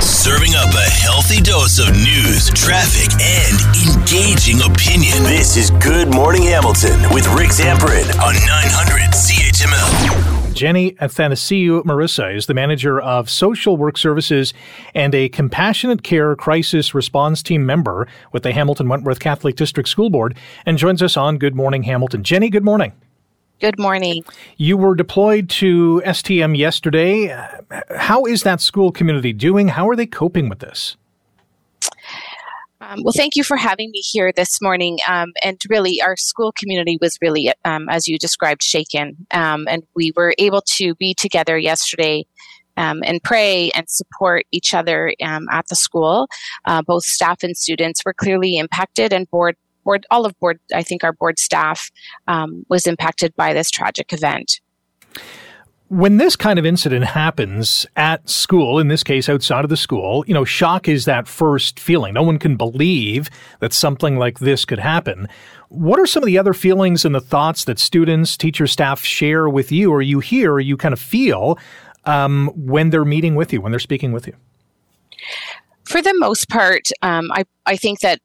Serving up a healthy dose of news, traffic, and engaging opinion. This is Good Morning Hamilton with Rick Zamperin on 900 CHML. Jenny Athanasiou Marissa is the manager of social work services and a compassionate care crisis response team member with the Hamilton Wentworth Catholic District School Board and joins us on Good Morning Hamilton. Jenny, good morning. Good morning. You were deployed to STM yesterday. How is that school community doing? How are they coping with this? Um, well, thank you for having me here this morning. Um, and really, our school community was really, um, as you described, shaken. Um, and we were able to be together yesterday um, and pray and support each other um, at the school. Uh, both staff and students were clearly impacted, and board board, all of board, I think our board staff um, was impacted by this tragic event. When this kind of incident happens at school, in this case outside of the school, you know, shock is that first feeling. No one can believe that something like this could happen. What are some of the other feelings and the thoughts that students, teachers, staff share with you, or you hear, or you kind of feel um, when they're meeting with you, when they're speaking with you? For the most part, um, I, I think that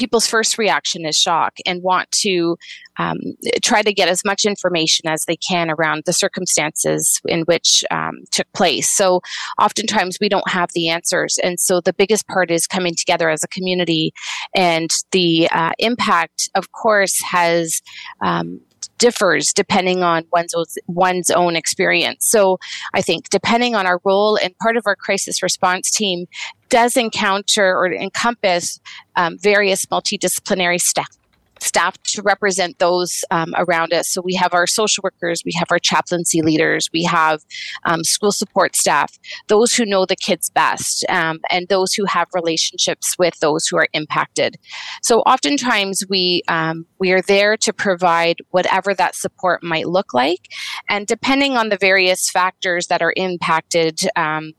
people's first reaction is shock and want to um, try to get as much information as they can around the circumstances in which um, took place. So oftentimes we don't have the answers. And so the biggest part is coming together as a community. And the uh, impact, of course, has um, differs depending on one's one's own experience. So I think depending on our role and part of our crisis response team does encounter or encompass um, various multidisciplinary staff staff to represent those um, around us. So we have our social workers, we have our chaplaincy leaders, we have um, school support staff, those who know the kids best, um, and those who have relationships with those who are impacted. So oftentimes we um, we are there to provide whatever that support might look like, and depending on the various factors that are impacted um,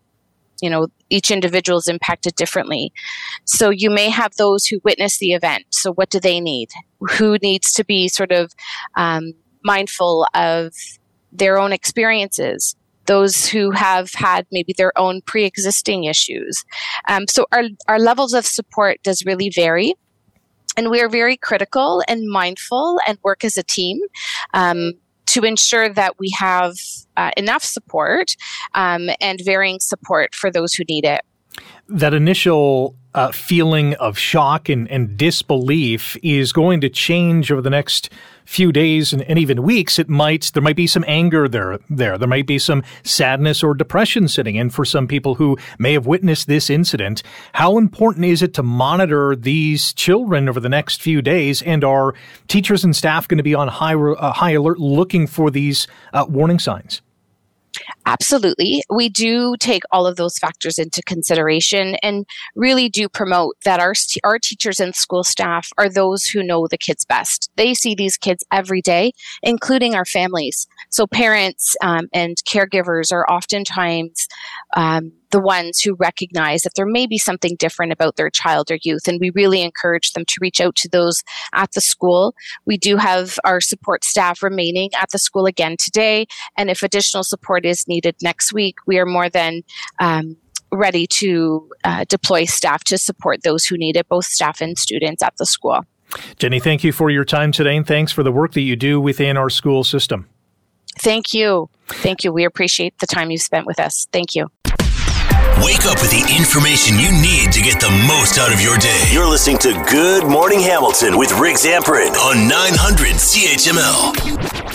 you know each individual is impacted differently. So you may have those who witness the event. So what do they need? Who needs to be sort of um, mindful of their own experiences? Those who have had maybe their own pre-existing issues. Um, so our, our levels of support does really vary. And we are very critical and mindful and work as a team. Um, to ensure that we have uh, enough support um, and varying support for those who need it. That initial uh, feeling of shock and, and disbelief is going to change over the next few days and, and, even weeks, it might there might be some anger there. There, there might be some sadness or depression sitting in for some people who may have witnessed this incident. How important is it to monitor these children over the next few days? And are teachers and staff going to be on high uh, high alert, looking for these uh, warning signs? Absolutely. We do take all of those factors into consideration and really do promote that our, our teachers and school staff are those who know the kids best. They see these kids every day, including our families. So parents um, and caregivers are oftentimes um, the ones who recognize that there may be something different about their child or youth. And we really encourage them to reach out to those at the school. We do have our support staff remaining at the school again today. And if additional support is needed next week, we are more than um, ready to uh, deploy staff to support those who need it, both staff and students at the school. Jenny, thank you for your time today and thanks for the work that you do within our school system. Thank you. Thank you. We appreciate the time you've spent with us. Thank you. Wake up with the information you need to get the most out of your day. You're listening to Good Morning Hamilton with Rick Zamperin on 900 CHML.